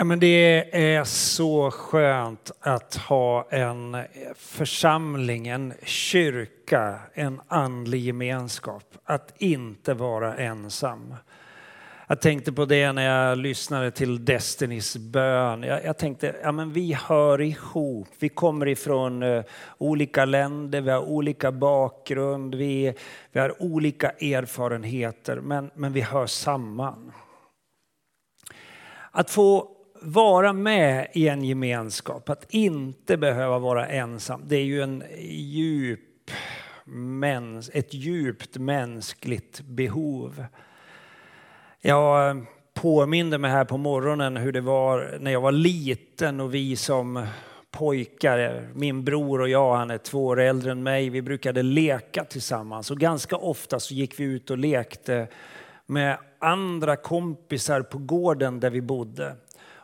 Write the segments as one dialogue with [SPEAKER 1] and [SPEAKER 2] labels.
[SPEAKER 1] Ja, men det är så skönt att ha en eh, församling, en kyrka, en andlig gemenskap. Att inte vara ensam. Jag tänkte på det när jag lyssnade till Destinys bön. Jag, jag tänkte, ja men vi hör ihop. Vi kommer ifrån uh, olika länder, vi har olika bakgrund, vi, vi har olika erfarenheter, men, men vi hör samman. Att få vara med i en gemenskap, att inte behöva vara ensam, det är ju en djup, mäns, ett djupt mänskligt behov. Jag påminde mig här på morgonen hur det var när jag var liten och vi som pojkar, min bror och jag, han är två år äldre än mig, vi brukade leka tillsammans och ganska ofta så gick vi ut och lekte med andra kompisar på gården där vi bodde.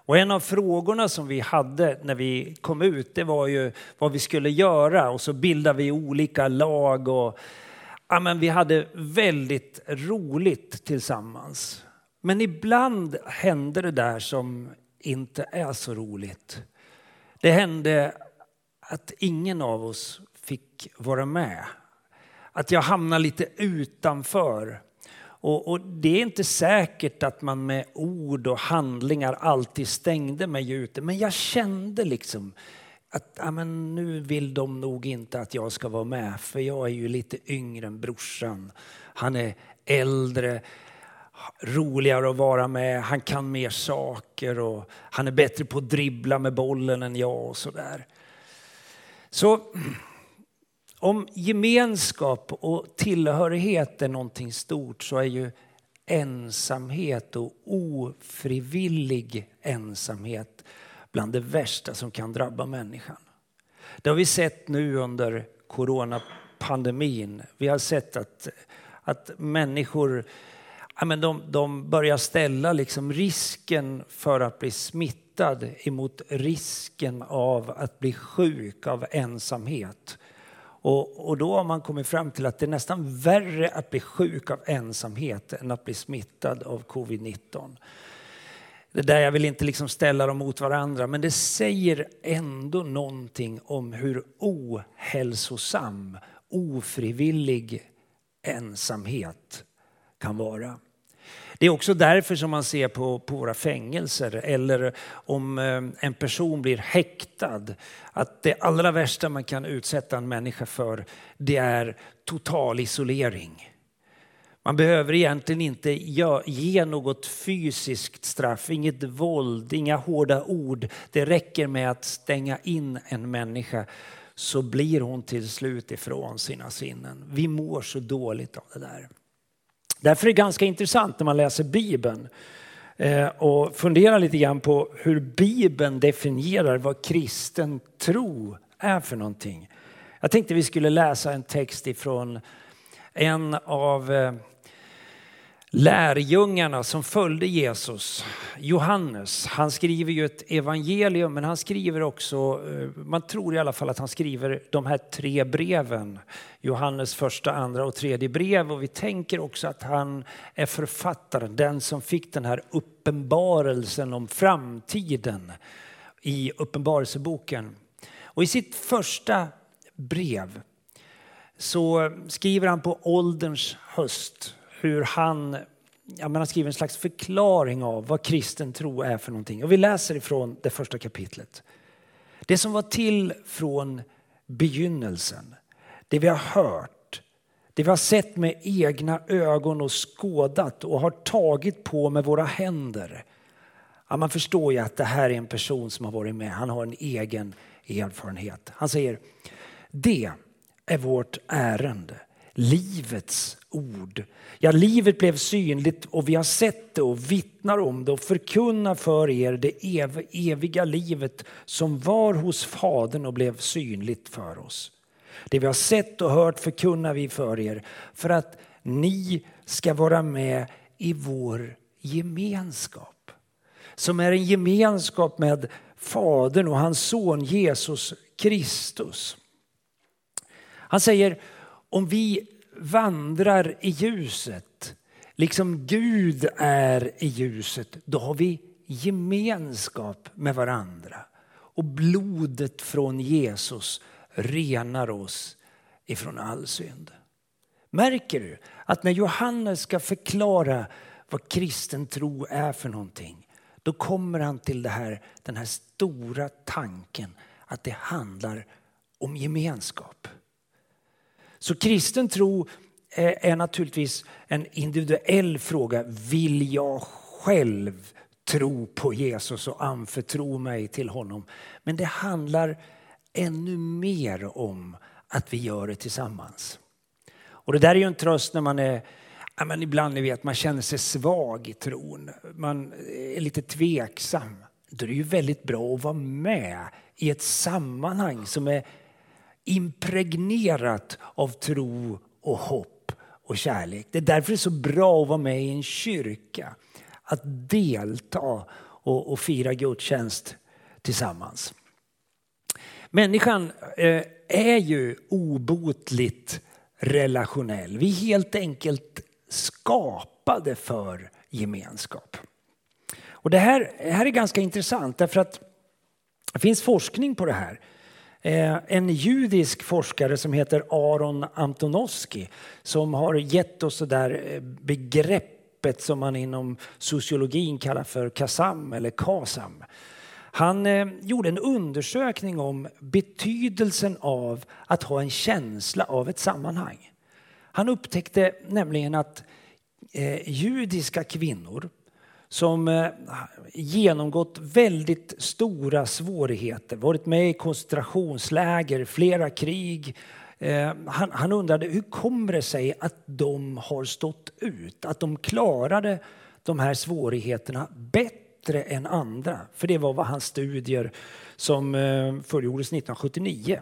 [SPEAKER 1] Och en av frågorna som vi hade när vi kom ut, det var ju vad vi skulle göra och så bildade vi olika lag och ja, men vi hade väldigt roligt tillsammans. Men ibland hände det där som inte är så roligt. Det hände att ingen av oss fick vara med. Att jag hamnade lite utanför. Och, och, det är inte säkert att man med ord och handlingar alltid stängde mig ute. Men jag kände liksom att ja, men nu vill de nog inte att jag ska vara med. För jag är ju lite yngre än brorsan. Han är äldre, roligare att vara med. Han kan mer saker och han är bättre på att dribbla med bollen än jag och sådär. Så om gemenskap och tillhörighet är någonting stort så är ju ensamhet och ofrivillig ensamhet bland det värsta som kan drabba människan. Det har vi sett nu under coronapandemin. Vi har sett att, att människor ja, men de, de börjar ställa liksom risken för att bli smittad emot risken av att bli sjuk av ensamhet. Och, och, då har man kommit fram till att det är nästan värre att bli sjuk av ensamhet än att bli smittad av covid-19. Det där jag vill inte liksom ställa dem mot varandra, men det säger ändå någonting om hur ohälsosam, ofrivillig ensamhet kan vara. Det är också därför som man ser på, på våra fängelser eller om eh, en person blir häktad. Att det allra värsta man kan utsätta en människa för det är total isolering. Man behöver egentligen inte ge något fysiskt straff, inget våld, inga hårda ord. Det räcker med att stänga in en människa så blir hon till slut ifrån sina sinnen. Vi mår så dåligt av det där. Därför är det ganska intressant när man läser Bibeln eh, och funderar lite grann på hur Bibeln definierar vad kristen tro är för någonting. Jag tänkte vi skulle läsa en text ifrån en av eh, lärjungarna som följde Jesus, Johannes, han skriver ju ett evangelium men han skriver också, eh, man tror i alla fall att han skriver de här tre breven. Johannes första, andra och tredje brev och vi tänker också att han är författaren, den som fick den här uppenbarelsen om framtiden i Uppenbarelseboken. Och i sitt första brev så skriver han på ålderns höst hur han ja, han skriver en slags förklaring av vad kristen tro är för någonting. Och vi läser ifrån det första kapitlet. Det som var till från begynnelsen, det vi har hört, det vi har sett med egna ögon och skådat och har tagit på med våra händer. Ja, man förstår ju att det här är en person som har varit med. Han har en egen erfarenhet. Han säger, det är vårt ärende livets ord. Ja, livet blev synligt och vi har sett det och vittnar om det och förkunnar för er det ev eviga livet som var hos Fadern och blev synligt för oss. Det vi har sett och hört förkunnar vi för er för att ni ska vara med i vår gemenskap. Som är en gemenskap med Fadern och hans son Jesus Kristus. Han säger om vi vandrar i ljuset, liksom Gud är i ljuset, då har vi gemenskap med varandra. Och blodet från Jesus renar oss ifrån all synd. Märker du att när Johannes ska förklara vad kristen tro är för någonting, då kommer han till det här, den här stora tanken att det handlar om gemenskap. Så kristen tro eh, är naturligtvis en individuell fråga. Vill jag själv tro på Jesus och anförtro mig till honom? Men det handlar ännu mer om att vi gör det tillsammans. Och det där är ju en tröst när man är Ja, men ibland ni vet, man känner sig svag i tron. Man eh, är lite tveksam. Då är det ju väldigt bra att vara med i ett sammanhang som är impregnerat av tro och hopp och kärlek. Det är därför det är så bra att vara med i en kyrka. Att delta och, och fira gudstjänst tillsammans. Människan eh, är ju obotligt relationell. Vi är helt enkelt skapade för gemenskap. Och det här, det här är ganska intressant därför att det finns forskning på det här. Eh, en judisk forskare som heter Aron Antonovsky som har gett oss det där eh, begreppet som man inom sociologin kallar för KASAM eller KASAM. Han eh, gjorde en undersökning om betydelsen av att ha en känsla av ett sammanhang. Han upptäckte nämligen att judiska kvinnor som eh, genomgått väldigt stora svårigheter, varit med i koncentrationsläger, flera krig. Eh, han, han undrade hur kommer det sig att de har stått ut, att de klarade de här svårigheterna bättre än andra. För det var vad hans studier som eh, fullgjordes 1979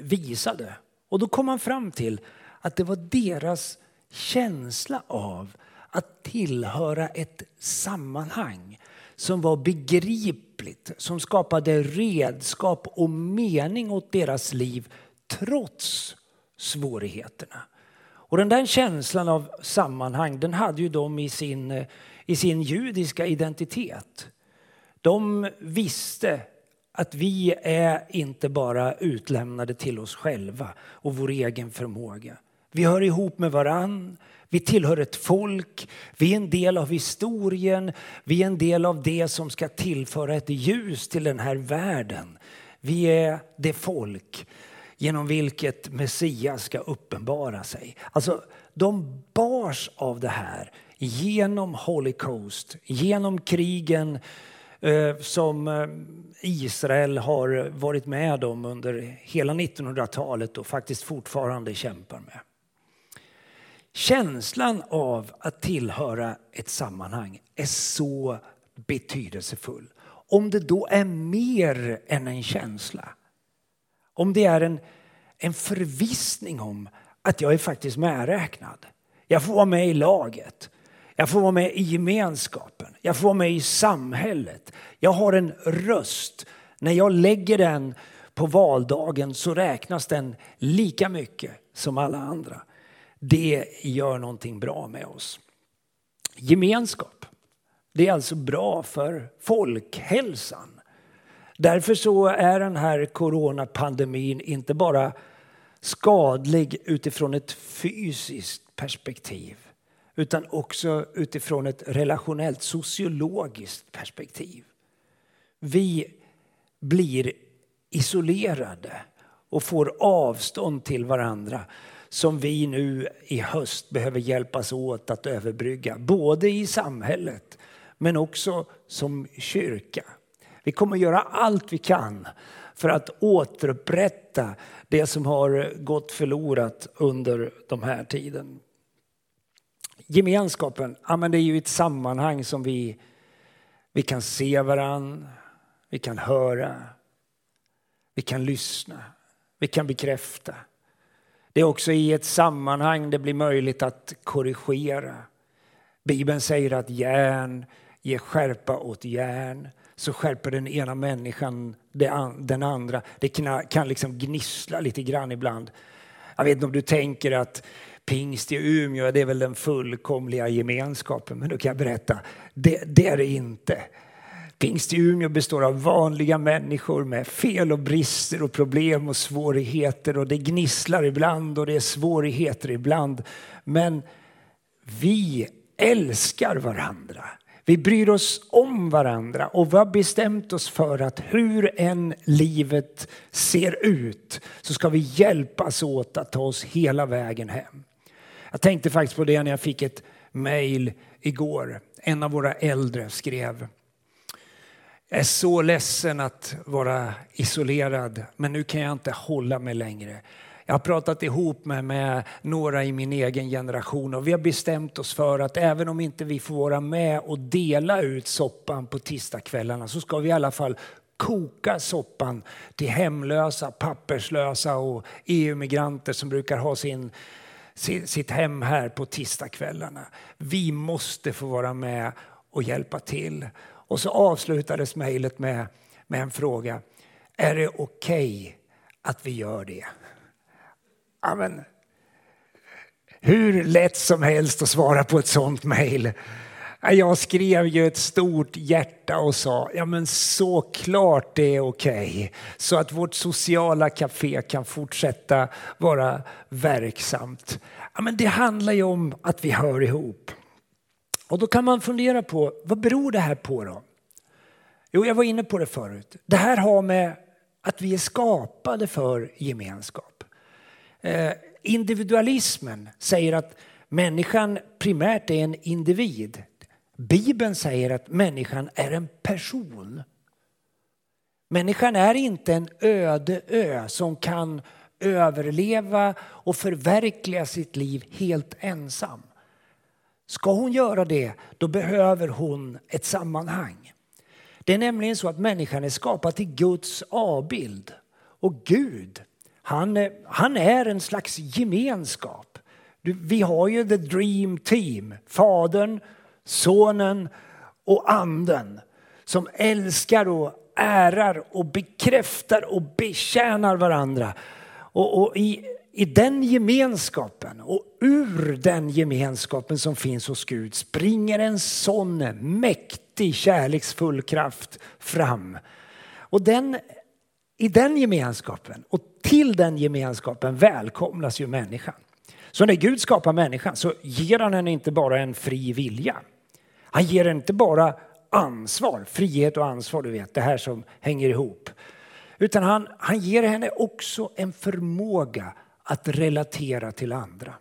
[SPEAKER 1] visade. Och då kom han fram till att det var deras känsla av att tillhöra ett sammanhang som var begripligt, som skapade redskap och mening åt deras liv trots svårigheterna. Och den där känslan av sammanhang den hade ju de i sin, i sin judiska identitet. De visste att vi är inte bara utlämnade till oss själva och vår egen förmåga. Vi hör ihop med varann, vi tillhör ett folk, vi är en del av historien, vi är en del av det som ska tillföra ett ljus till den här världen. Vi är det folk genom vilket Messias ska uppenbara sig. Alltså, de bars av det här genom Holocaust, genom krigen eh, som eh, Israel har varit med om under hela 1900-talet och faktiskt fortfarande kämpar med. Känslan av att tillhöra ett sammanhang är så betydelsefull. Om det då är mer än en känsla. Om det är en, en förvissning om att jag är faktiskt medräknad. Jag får vara med i laget. Jag får vara med i gemenskapen. Jag får vara med i samhället. Jag har en röst. När jag lägger den på valdagen så räknas den lika mycket som alla andra det gör någonting bra med oss. Gemenskap, det är alltså bra för folkhälsan. Därför så är den här coronapandemin inte bara skadlig utifrån ett fysiskt perspektiv utan också utifrån ett relationellt sociologiskt perspektiv. Vi blir isolerade och får avstånd till varandra som vi nu i höst behöver hjälpas åt att överbrygga. Både i samhället men också som kyrka. Vi kommer att göra allt vi kan för att återupprätta det som har gått förlorat under de här tiden. Gemenskapen, ja, men det är ju ett sammanhang som vi, vi kan se varann, vi kan höra, vi kan lyssna, vi kan bekräfta. Det är också i ett sammanhang det blir möjligt att korrigera. Bibeln säger att järn ger skärpa åt järn så skärper den ena människan den andra. Det kan liksom gnissla lite grann ibland. Jag vet inte om du tänker att pingst i Umeå det är väl den fullkomliga gemenskapen. Men då kan jag berätta, det, det är det inte. Pingst i Umeå består av vanliga människor med fel och brister och problem och svårigheter. Och det gnisslar ibland och det är svårigheter ibland. Men vi älskar varandra. Vi bryr oss om varandra och vi har bestämt oss för att hur än livet ser ut så ska vi hjälpas åt att ta oss hela vägen hem. Jag tänkte faktiskt på det när jag fick ett mejl igår. En av våra äldre skrev jag är så ledsen att vara isolerad, men nu kan jag inte hålla mig längre. Jag har pratat ihop mig med några i min egen generation och vi har bestämt oss för att även om inte vi får vara med och dela ut soppan på tisdagskvällarna så ska vi i alla fall koka soppan till hemlösa, papperslösa och EU-migranter som brukar ha sin, sitt hem här på tisdagskvällarna. Vi måste få vara med och hjälpa till. Och så avslutades mejlet med, med en fråga. Är det okej okay att vi gör det? Amen. Hur lätt som helst att svara på ett sånt mejl. Jag skrev ju ett stort hjärta och sa, ja men såklart det är okej. Okay. Så att vårt sociala café kan fortsätta vara verksamt. Ja, men det handlar ju om att vi hör ihop. Och då kan man fundera på, vad beror det här på då? Jo, jag var inne på det förut. Det här har med att vi är skapade för gemenskap. Eh, individualismen säger att människan primärt är en individ. Bibeln säger att människan är en person. Människan är inte en öde ö som kan överleva och förverkliga sitt liv helt ensam. Ska hon göra det, då behöver hon ett sammanhang. Det är nämligen så att människan är skapad till Guds avbild. Och Gud, han, han är en slags gemenskap. Vi har ju the dream team, Fadern, Sonen och Anden som älskar och ärar och bekräftar och betjänar varandra. Och, och i, i den gemenskapen och ur den gemenskapen som finns hos Gud springer en sån mäktig kärleksfull kraft fram. Och den, i den gemenskapen och till den gemenskapen välkomnas ju människan. Så när Gud skapar människan så ger han henne inte bara en fri vilja. Han ger henne inte bara ansvar, frihet och ansvar, du vet, det här som hänger ihop. Utan han, han ger henne också en förmåga att relatera till andra.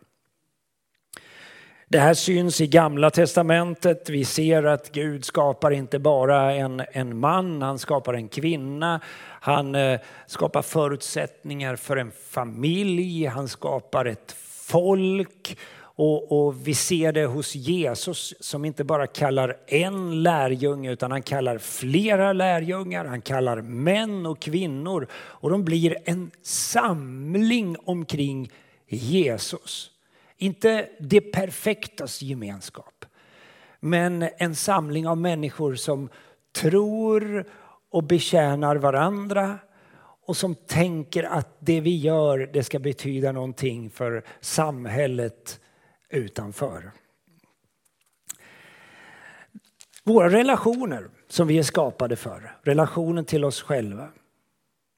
[SPEAKER 1] Det här syns i Gamla testamentet. Vi ser att Gud skapar inte bara en, en man, han skapar en kvinna. Han eh, skapar förutsättningar för en familj, han skapar ett folk. Och, och, vi ser det hos Jesus som inte bara kallar en lärjunge utan han kallar flera lärjungar, han kallar män och kvinnor. Och de blir en samling omkring Jesus. Inte det perfektas gemenskap, men en samling av människor som tror och betjänar varandra och som tänker att det vi gör det ska betyda någonting för samhället utanför. Våra relationer som vi är skapade för, relationen till oss själva,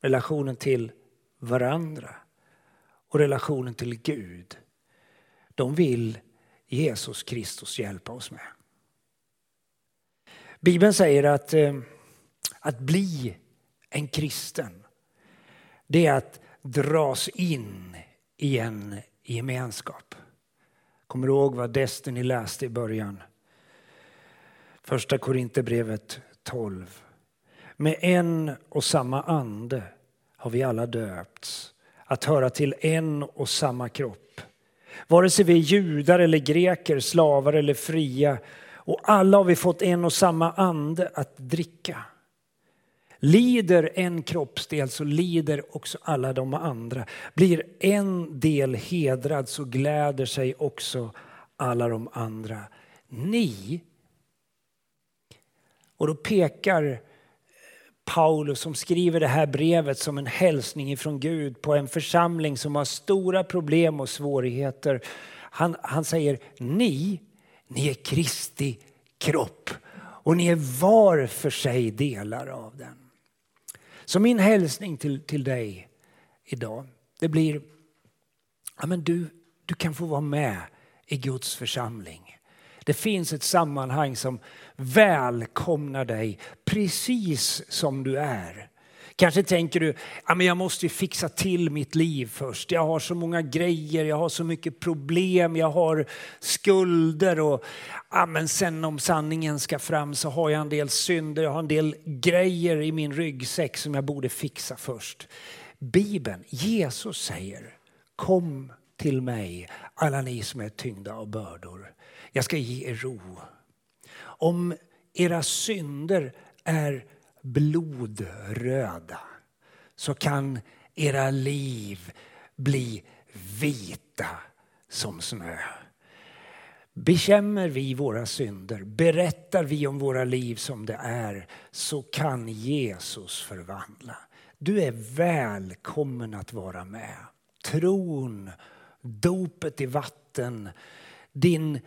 [SPEAKER 1] relationen till varandra och relationen till Gud de vill Jesus Kristus hjälpa oss med. Bibeln säger att, eh, att bli en kristen, det är att dras in i en gemenskap. Kommer du ihåg vad Destiny läste i början? Första Korinthierbrevet 12. Med en och samma ande har vi alla döpts att höra till en och samma kropp. Vare sig vi är judar eller greker, slavar eller fria och alla har vi fått en och samma ande att dricka. Lider en kroppsdel så lider också alla de andra. Blir en del hedrad så gläder sig också alla de andra. Ni, och då pekar Paulus som skriver det här brevet som en hälsning ifrån Gud på en församling som har stora problem och svårigheter. Han, han säger ni, ni är Kristi kropp och ni är var för sig delar av den. Så min hälsning till, till dig idag, det blir ja, men du, du kan få vara med i Guds församling. Det finns ett sammanhang som välkomnar dig precis som du är. Kanske tänker du, ja, men jag måste fixa till mitt liv först. Jag har så många grejer, jag har så mycket problem, jag har skulder och ja, men sen om sanningen ska fram så har jag en del synder, jag har en del grejer i min ryggsäck som jag borde fixa först. Bibeln, Jesus säger, kom till mig alla ni som är tyngda av bördor. Jag ska ge er ro. Om era synder är blodröda så kan era liv bli vita som snö. Bekänner vi våra synder, berättar vi om våra liv som det är så kan Jesus förvandla. Du är välkommen att vara med. Tron, dopet i vatten, din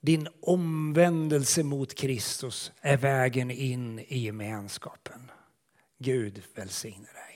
[SPEAKER 1] din omvändelse mot Kristus är vägen in i gemenskapen. Gud välsigne dig.